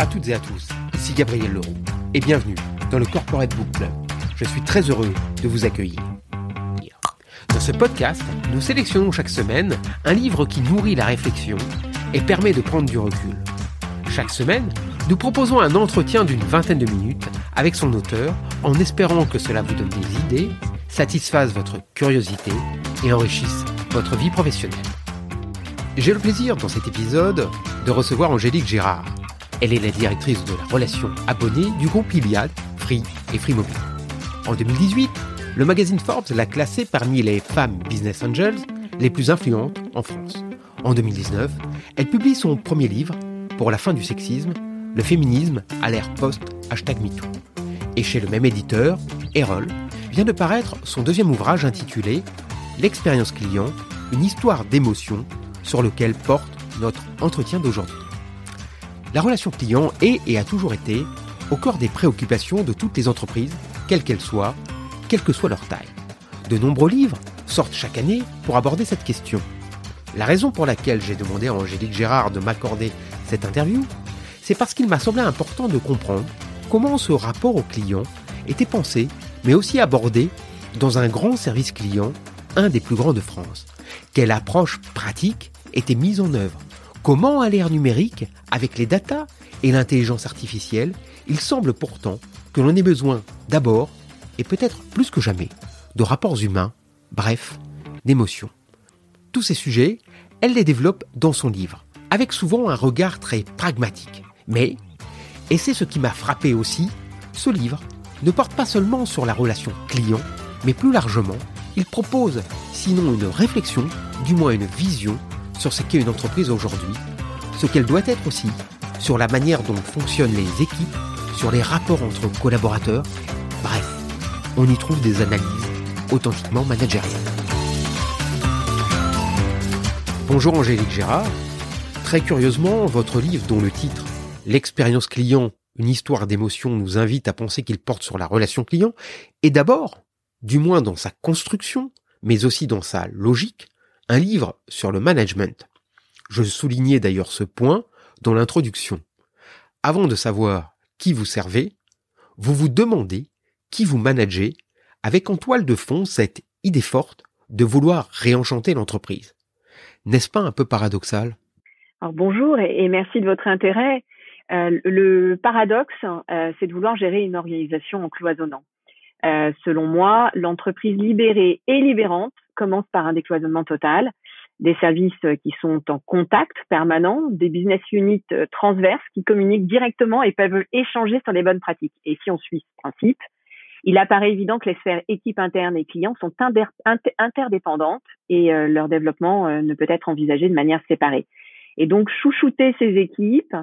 à toutes et à tous, ici Gabriel Leroux et bienvenue dans le Corporate Book Club. Je suis très heureux de vous accueillir. Dans ce podcast, nous sélectionnons chaque semaine un livre qui nourrit la réflexion et permet de prendre du recul. Chaque semaine, nous proposons un entretien d'une vingtaine de minutes avec son auteur en espérant que cela vous donne des idées, satisfasse votre curiosité et enrichisse votre vie professionnelle. J'ai le plaisir dans cet épisode de recevoir Angélique Gérard. Elle est la directrice de la relation abonnée du groupe Iliad, Free et Free Mobile. En 2018, le magazine Forbes l'a classée parmi les femmes business angels les plus influentes en France. En 2019, elle publie son premier livre, Pour la fin du sexisme, le féminisme à l'ère post-hashtag MeToo. Et chez le même éditeur, Erol, vient de paraître son deuxième ouvrage intitulé L'expérience client, une histoire d'émotion sur lequel porte notre entretien d'aujourd'hui. La relation client est et a toujours été au cœur des préoccupations de toutes les entreprises, quelles qu'elles soient, quelle que soit leur taille. De nombreux livres sortent chaque année pour aborder cette question. La raison pour laquelle j'ai demandé à Angélique Gérard de m'accorder cette interview, c'est parce qu'il m'a semblé important de comprendre comment ce rapport au client était pensé, mais aussi abordé dans un grand service client, un des plus grands de France. Quelle approche pratique était mise en œuvre? Comment à l'ère numérique, avec les datas et l'intelligence artificielle, il semble pourtant que l'on ait besoin d'abord, et peut-être plus que jamais, de rapports humains, bref, d'émotions. Tous ces sujets, elle les développe dans son livre, avec souvent un regard très pragmatique. Mais, et c'est ce qui m'a frappé aussi, ce livre ne porte pas seulement sur la relation client, mais plus largement, il propose, sinon une réflexion, du moins une vision sur ce qu'est une entreprise aujourd'hui, ce qu'elle doit être aussi, sur la manière dont fonctionnent les équipes, sur les rapports entre collaborateurs. Bref, on y trouve des analyses authentiquement managériales. Bonjour Angélique Gérard. Très curieusement, votre livre dont le titre L'expérience client, une histoire d'émotion nous invite à penser qu'il porte sur la relation client, est d'abord, du moins dans sa construction, mais aussi dans sa logique, un livre sur le management. Je soulignais d'ailleurs ce point dans l'introduction. Avant de savoir qui vous servez, vous vous demandez qui vous managez avec en toile de fond cette idée forte de vouloir réenchanter l'entreprise. N'est-ce pas un peu paradoxal? Bonjour et, merci de votre intérêt. Euh, le paradoxe, euh, c'est de vouloir gérer une organisation en cloisonnant. Euh, selon moi, l'entreprise libérée et libérante commence par un décloisonnement total, des services qui sont en contact permanent, des business units euh, transverses qui communiquent directement et peuvent échanger sur les bonnes pratiques. Et si on suit ce principe, il apparaît évident que les sphères équipe interne et clients sont interdépendantes et euh, leur développement euh, ne peut être envisagé de manière séparée. Et donc, chouchouter ces équipes,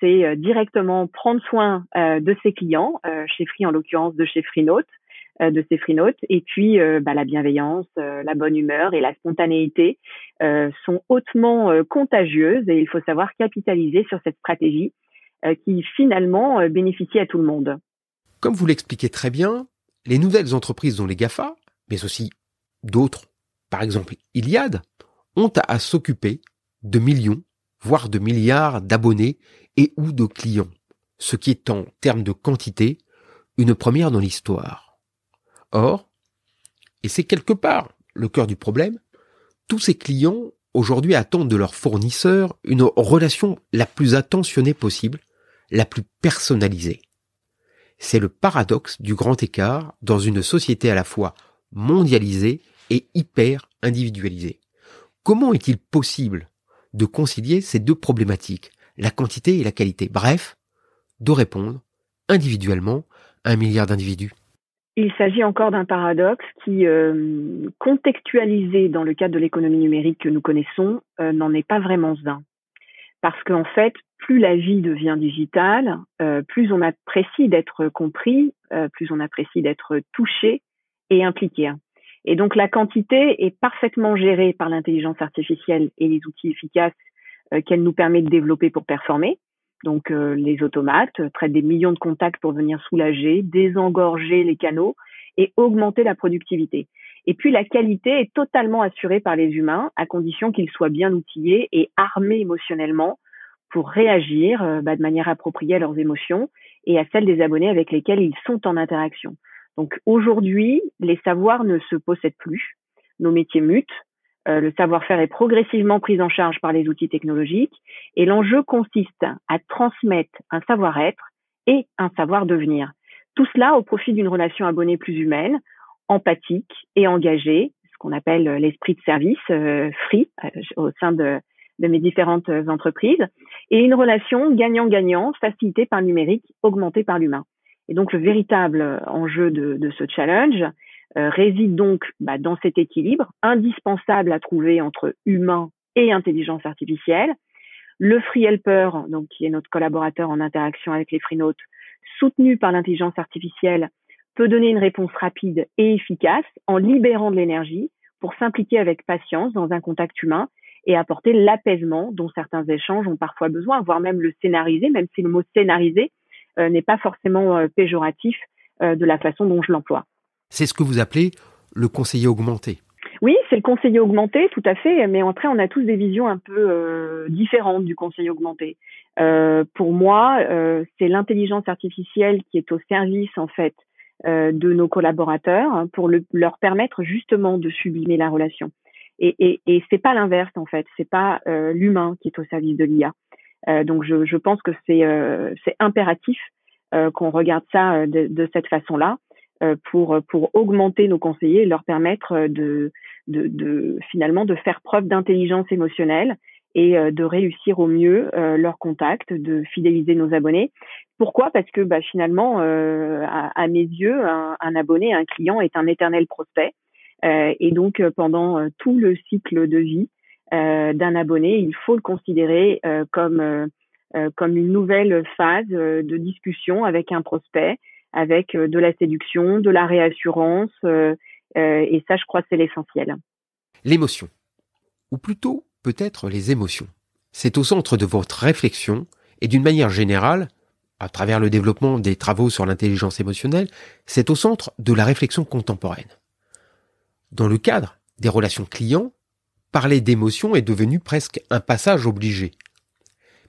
c'est directement prendre soin de ses clients, chez Free en l'occurrence de chez Freenote, euh, de ces freenotes. Et puis, euh, bah, la bienveillance, euh, la bonne humeur et la spontanéité sont hautement contagieuses et il faut savoir capitaliser sur cette stratégie qui finalement bénéficie à tout le monde. Comme vous l'expliquez très bien, les nouvelles entreprises dont les GAFA, mais aussi d'autres, par exemple Iliad, ont à s'occuper de millions, voire de milliards d'abonnés et ou de clients, ce qui est en termes de quantité une première dans l'histoire. Or, et c'est quelque part le cœur du problème, tous ces clients aujourd'hui attendent de leurs fournisseurs une relation la plus attentionnée possible, la plus personnalisée. C'est le paradoxe du grand écart dans une société à la fois mondialisée et hyper individualisée. Comment est-il possible de concilier ces deux problématiques, la quantité et la qualité? Bref, de répondre individuellement à un milliard d'individus. Il s'agit encore d'un paradoxe qui, euh, contextualisé dans le cadre de l'économie numérique que nous connaissons, euh, n'en est pas vraiment un. Parce qu'en fait, plus la vie devient digitale, euh, plus on apprécie d'être compris, plus on apprécie d'être touché et impliqué. Et donc la quantité est parfaitement gérée par l'intelligence artificielle et les outils efficaces qu'elle nous permet de développer pour performer. Donc euh, les automates traitent des millions de contacts pour venir soulager, désengorger les canaux et augmenter la productivité. Et puis la qualité est totalement assurée par les humains à condition qu'ils soient bien outillés et armés émotionnellement pour réagir bah, de manière appropriée à leurs émotions et à celles des abonnés avec lesquels ils sont en interaction. Donc aujourd'hui, les savoirs ne se possèdent plus, nos métiers mutent, euh, le savoir-faire est progressivement pris en charge par les outils technologiques et l'enjeu consiste à transmettre un savoir-être et un savoir-devenir. Tout cela au profit d'une relation abonnée plus humaine, empathique et engagée, ce qu'on appelle l'esprit de service, euh, free, euh, au sein de, mes différentes entreprises, et une relation gagnant-gagnant facilitée par le numérique, augmentée par l'humain. Et donc le véritable enjeu de, ce challenge, réside donc bah, dans cet équilibre indispensable à trouver entre humain et intelligence artificielle. Le Free Helper, donc qui est notre collaborateur en interaction avec les FreeNotes, soutenu par l'intelligence artificielle, peut donner une réponse rapide et efficace en libérant de l'énergie pour s'impliquer avec patience dans un contact humain et apporter l'apaisement dont certains échanges ont parfois besoin, voire même le scénariser, même si le mot scénariser euh, n'est pas forcément euh, péjoratif de la façon dont je l'emploie. C'est ce que vous appelez le conseiller augmenté. Oui, c'est le conseiller augmenté, tout à fait. Mais après, on a tous des visions un peu euh, différentes du conseiller augmenté. Euh, pour moi, euh, c'est l'intelligence artificielle qui est au service en fait de nos collaborateurs hein, pour leur permettre justement de sublimer la relation. Et, et, et c'est pas l'inverse en fait. C'est pas l'humain qui est au service de l'IA. donc je, pense que c'est impératif qu'on regarde ça de cette façon-là. Euh, pour pour augmenter nos conseillers et leur permettre euh, de, de, de finalement de faire preuve d'intelligence émotionnelle et euh, de réussir au mieux leur contact, de fidéliser nos abonnés. Pourquoi? Parce que bah, finalement, à, mes yeux, un, un, abonné, un client est un éternel prospect. et donc, pendant tout le cycle de vie d'un abonné, il faut le considérer comme comme une nouvelle phase de discussion avec un prospect avec euh, de la séduction, de la réassurance, euh, euh, et ça, je crois, c'est l'essentiel. L'émotion, ou plutôt peut-être les émotions, c'est au centre de votre réflexion et d'une manière générale, à travers le développement des travaux sur l'intelligence émotionnelle, c'est au centre de la réflexion contemporaine. Dans le cadre des relations clients, parler d'émotion est devenu presque un passage obligé.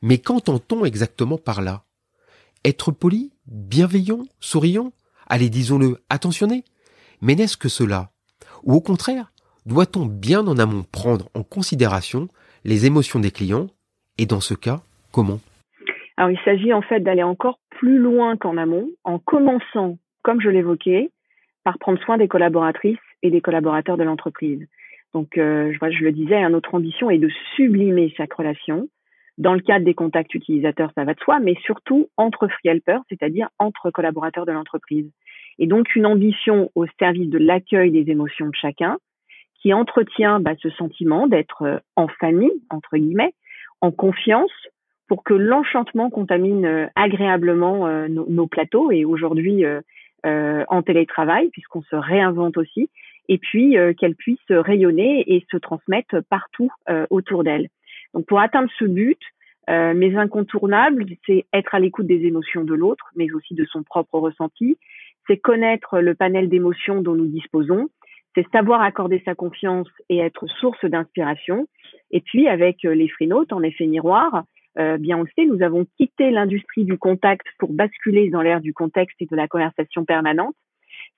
Mais qu'entend-on exactement par là? Être poli bienveillant, souriant, allez disons-le, attentionné. Mais n'est-ce que cela? Ou au contraire, doit-on bien en amont prendre en considération les émotions des clients? Et dans ce cas, comment? Alors il s'agit en fait d'aller encore plus loin qu'en amont, en commençant, comme je l'évoquais, par prendre soin des collaboratrices et des collaborateurs de l'entreprise. Donc, euh, je, je le disais, hein, notre ambition est de sublimer chaque relation, dans le cadre des contacts utilisateurs, ça va de soi, mais surtout entre free helpers, c'est-à-dire entre collaborateurs de l'entreprise. Et donc une ambition au service de l'accueil des émotions de chacun, qui entretient bah, ce sentiment d'être euh, en famille, entre guillemets, en confiance, pour que l'enchantement contamine euh, agréablement euh, nos, plateaux et aujourd'hui en télétravail, puisqu'on se réinvente aussi, et puis qu'elle puisse rayonner et se transmettre partout autour d'elle. Donc pour atteindre ce but, euh, mes incontournables, c'est être à l'écoute des émotions de l'autre, mais aussi de son propre ressenti. C'est connaître le panel d'émotions dont nous disposons. C'est savoir accorder sa confiance et être source d'inspiration. Et puis avec euh, les freenotes, en effet miroir, euh, bien on sait, nous avons quitté l'industrie du contact pour basculer dans l'ère du contexte et de la conversation permanente.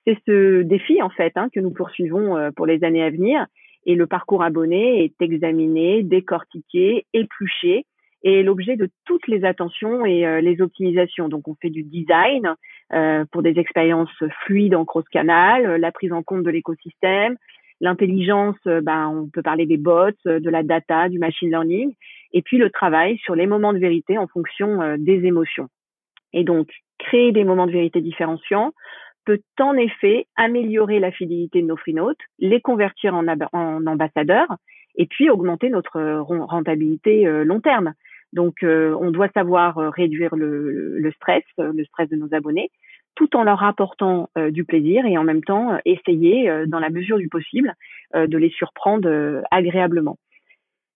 C'est ce défi en fait hein, que nous poursuivons euh, pour les années à venir et le parcours abonné est examiné, décortiqué, épluché et l'objet de toutes les attentions et euh, les optimisations. Donc on fait du design euh, pour des expériences fluides en cross-canal, la prise en compte de l'écosystème, l'intelligence, euh, ben, on peut parler des bots, de la data, du machine learning, et puis le travail sur les moments de vérité en fonction des émotions. Et donc, créer des moments de vérité différenciants, peut en effet améliorer la fidélité de nos freenotes, les convertir en, ambassadeurs et puis augmenter notre rentabilité euh, long terme. Donc, euh, on doit savoir euh, réduire le, stress, le stress de nos abonnés, tout en leur apportant du plaisir et en même temps essayer, dans la mesure du possible, de les surprendre agréablement.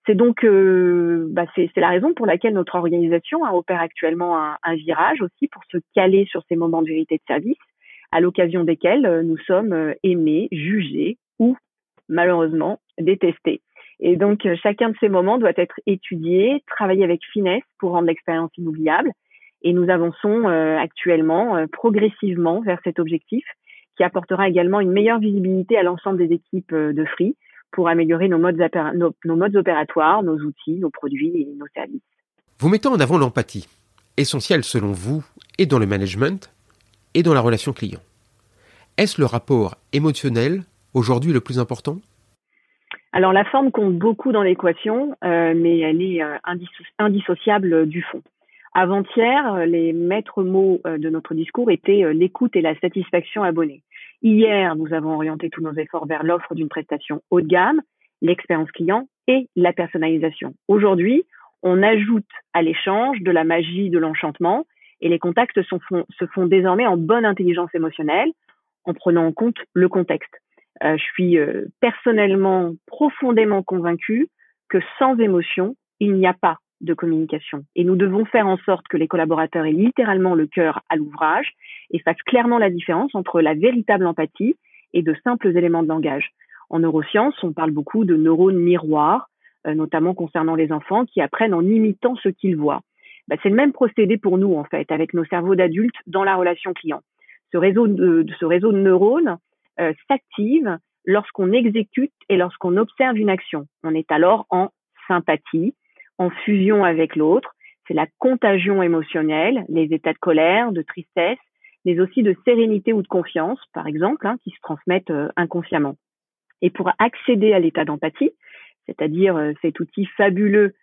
C'est donc bah, c'est la raison pour laquelle notre organisation opère actuellement un, un, virage aussi pour se caler sur ces moments de vérité de service à l'occasion desquels euh, nous sommes euh, aimés, jugés ou malheureusement détestés. Et donc, chacun de ces moments doit être étudié, travaillé avec finesse pour rendre l'expérience inoubliable. Et nous avançons actuellement progressivement vers cet objectif qui apportera également une meilleure visibilité à l'ensemble des équipes de Free pour améliorer nos modes, nos modes opératoires, nos outils, nos produits et nos services. Vous mettez en avant l'empathie, essentielle selon vous et dans le management et dans la relation client. Est-ce le rapport émotionnel aujourd'hui le plus important? Alors la forme compte beaucoup dans l'équation, euh, mais elle est euh, indissociable du fond. Avant-hier, les maîtres mots euh, de notre discours étaient l'écoute et la satisfaction abonnée. Hier, nous avons orienté tous nos efforts vers l'offre d'une prestation haut de gamme, l'expérience client et la personnalisation. Aujourd'hui, on ajoute à l'échange de la magie, de l'enchantement, et les contacts se font désormais en bonne intelligence émotionnelle, en prenant en compte le contexte. Euh, je suis euh, personnellement profondément convaincue que sans émotion, il n'y a pas de communication. Et nous devons faire en sorte que les collaborateurs aient littéralement le cœur à l'ouvrage et fassent clairement la différence entre la véritable empathie et de simples éléments de langage. En neurosciences, on parle beaucoup de neurones miroirs, euh, notamment concernant les enfants qui apprennent en imitant ce qu'ils voient. Bah, c'est le même procédé pour nous en fait, avec nos cerveaux d'adultes dans la relation client. Ce réseau de, ce réseau de neurones euh, s'active lorsqu'on exécute et lorsqu'on observe une action. On est alors en sympathie, en fusion avec l'autre. C'est la contagion émotionnelle, les états de colère, de tristesse, mais aussi de sérénité ou de confiance, par exemple, hein, qui se transmettent euh, inconsciemment. Et pour accéder à l'état d'empathie, c'est-à-dire euh, cet outil fabuleux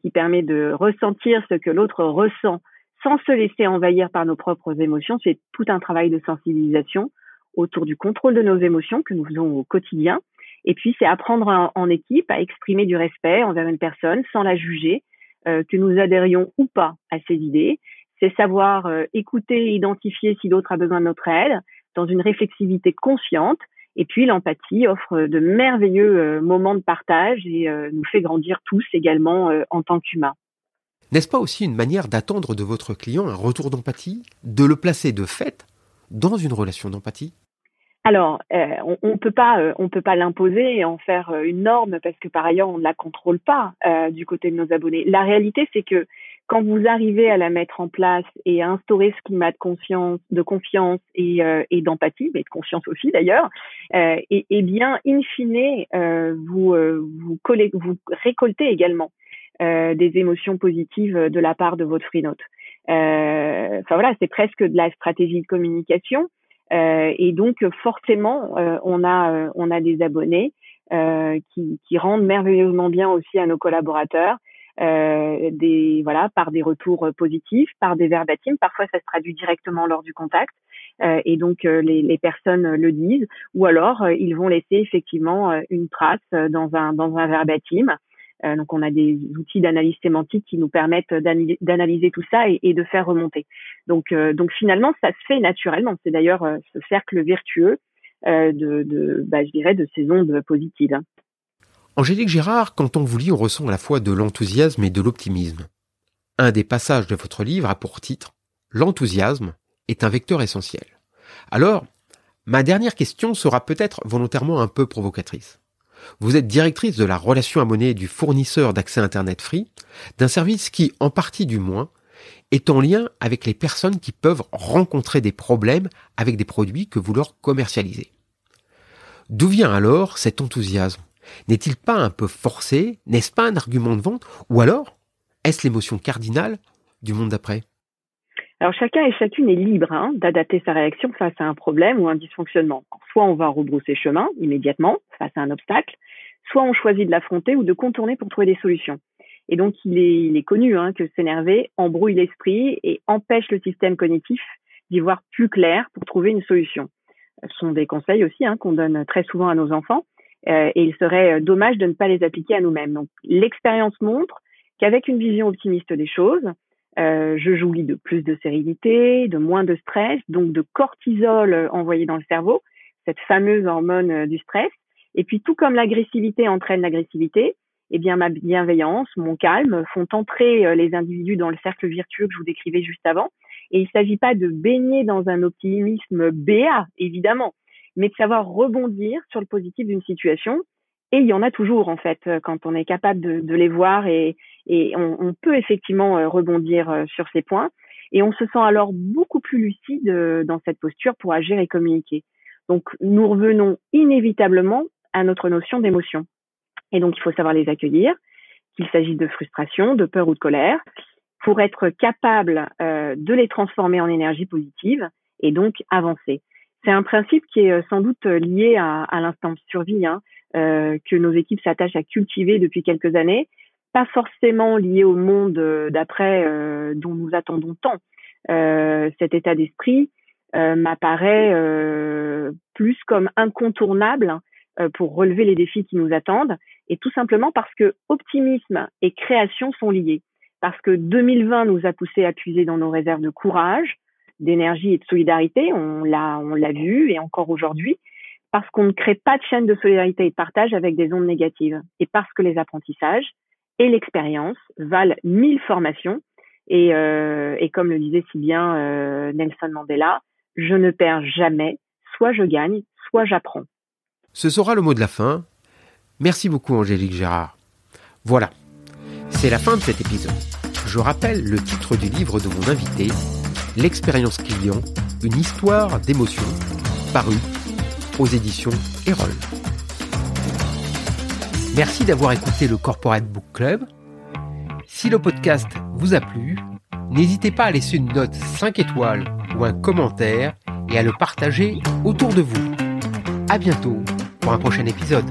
qui permet de ressentir ce que l'autre ressent sans se laisser envahir par nos propres émotions, c'est tout un travail de sensibilisation autour du contrôle de nos émotions que nous faisons au quotidien et puis, c'est apprendre en, équipe à exprimer du respect envers une personne sans la juger, euh, que nous adhérions ou pas à ses idées. C'est savoir euh, écouter et identifier si l'autre a besoin de notre aide dans une réflexivité consciente. Et puis, l'empathie offre de merveilleux euh, moments de partage et nous fait grandir tous également en tant qu'humains. N'est-ce pas aussi une manière d'attendre de votre client un retour d'empathie, de le placer de fait dans une relation d'empathie? Alors, euh, on, ne peut pas, euh, on peut pas l'imposer et en faire euh, une norme parce que par ailleurs on ne la contrôle pas du côté de nos abonnés. La réalité, c'est que quand vous arrivez à la mettre en place et à instaurer ce climat de de confiance et, et d'empathie, mais de confiance aussi d'ailleurs, et, et, bien, in fine, vous vous, collez, vous récoltez également des émotions positives de la part de votre free note. Enfin voilà, c'est presque de la stratégie de communication. Euh, et donc forcément, euh, on a euh, des abonnés qui rendent merveilleusement bien aussi à nos collaborateurs. Euh, des voilà par des retours positifs, par des verbatims. Parfois, ça se traduit directement lors du contact, euh, et donc les, les, personnes le disent. Ou alors, ils vont laisser effectivement une trace dans un dans un verbatim. Euh, donc, on a des outils d'analyse sémantique qui nous permettent d'analyser tout ça et, de faire remonter. Donc, euh, donc finalement, ça se fait naturellement. C'est d'ailleurs euh, ce cercle vertueux de, de bah, je dirais, de ces ondes positives. Angélique Gérard, quand on vous lit, on ressent à la fois de l'enthousiasme et de l'optimisme. Un des passages de votre livre a pour titre L'enthousiasme est un vecteur essentiel. Alors, ma dernière question sera peut-être volontairement un peu provocatrice. Vous êtes directrice de la relation à monnaie du fournisseur d'accès Internet Free, d'un service qui, en partie du moins, est en lien avec les personnes qui peuvent rencontrer des problèmes avec des produits que vous leur commercialisez. D'où vient alors cet enthousiasme? N'est-il pas un peu forcé N'est-ce pas un argument de vente Ou alors, est-ce l'émotion cardinale du monde d'après? Alors chacun et chacune est libre hein, d'adapter sa réaction face à un problème ou un dysfonctionnement. Soit on va rebrousser chemin immédiatement face à un obstacle, soit on choisit de l'affronter ou de contourner pour trouver des solutions. Et donc il est, connu hein, que s'énerver embrouille l'esprit et empêche le système cognitif d'y voir plus clair pour trouver une solution. Ce sont des conseils aussi hein, qu'on donne très souvent à nos enfants euh, et il serait dommage de ne pas les appliquer à nous-mêmes. Donc l'expérience montre qu'avec une vision optimiste des choses, euh, je jouis de plus de sérénité, de moins de stress, donc de cortisol euh, envoyé dans le cerveau, cette fameuse hormone euh, du stress. Et puis tout comme l'agressivité entraîne l'agressivité, eh bien ma bienveillance, mon calme font entrer les individus dans le cercle virtueux que je vous décrivais juste avant. Et il ne s'agit pas de baigner dans un optimisme béat, évidemment, mais de savoir rebondir sur le positif d'une situation Et il y en a toujours en fait quand on est capable de, les voir et, on, peut effectivement rebondir sur ces points. Et on se sent alors beaucoup plus lucide dans cette posture pour agir et communiquer. Donc nous revenons inévitablement à notre notion d'émotion. Et donc il faut savoir les accueillir, qu'il s'agisse de frustration, de peur ou de colère, pour être capable de les transformer en énergie positive et donc avancer. C'est un principe qui est sans doute lié à, à l'instinct de survie. Hein. Euh, que nos équipes s'attachent à cultiver depuis quelques années, pas forcément lié au monde euh, d'après euh, dont nous attendons tant. cet état d'esprit m'apparaît plus comme incontournable pour relever les défis qui nous attendent, et tout simplement parce que optimisme et création sont liés. Parce que 2020 nous a poussé à puiser dans nos réserves de courage, d'énergie et de solidarité, on l'a on l'a vu et encore aujourd'hui, parce qu'on ne crée pas de chaîne de solidarité et de partage avec des ondes négatives, et parce que les apprentissages et l'expérience valent mille formations. Et, euh, comme le disait si bien euh, Nelson Mandela, je ne perds jamais, soit je gagne, soit j'apprends. Ce sera le mot de la fin. Merci beaucoup Angélique Gérard. Voilà, c'est la fin de cet épisode. Je rappelle le titre du livre de mon invité, L'expérience client, une histoire d'émotion, paru aux éditions Erol. Merci d'avoir écouté le Corporate Book Club. Si le podcast vous a plu, n'hésitez pas à laisser une note 5 étoiles ou un commentaire et à le partager autour de vous. À bientôt pour un prochain épisode.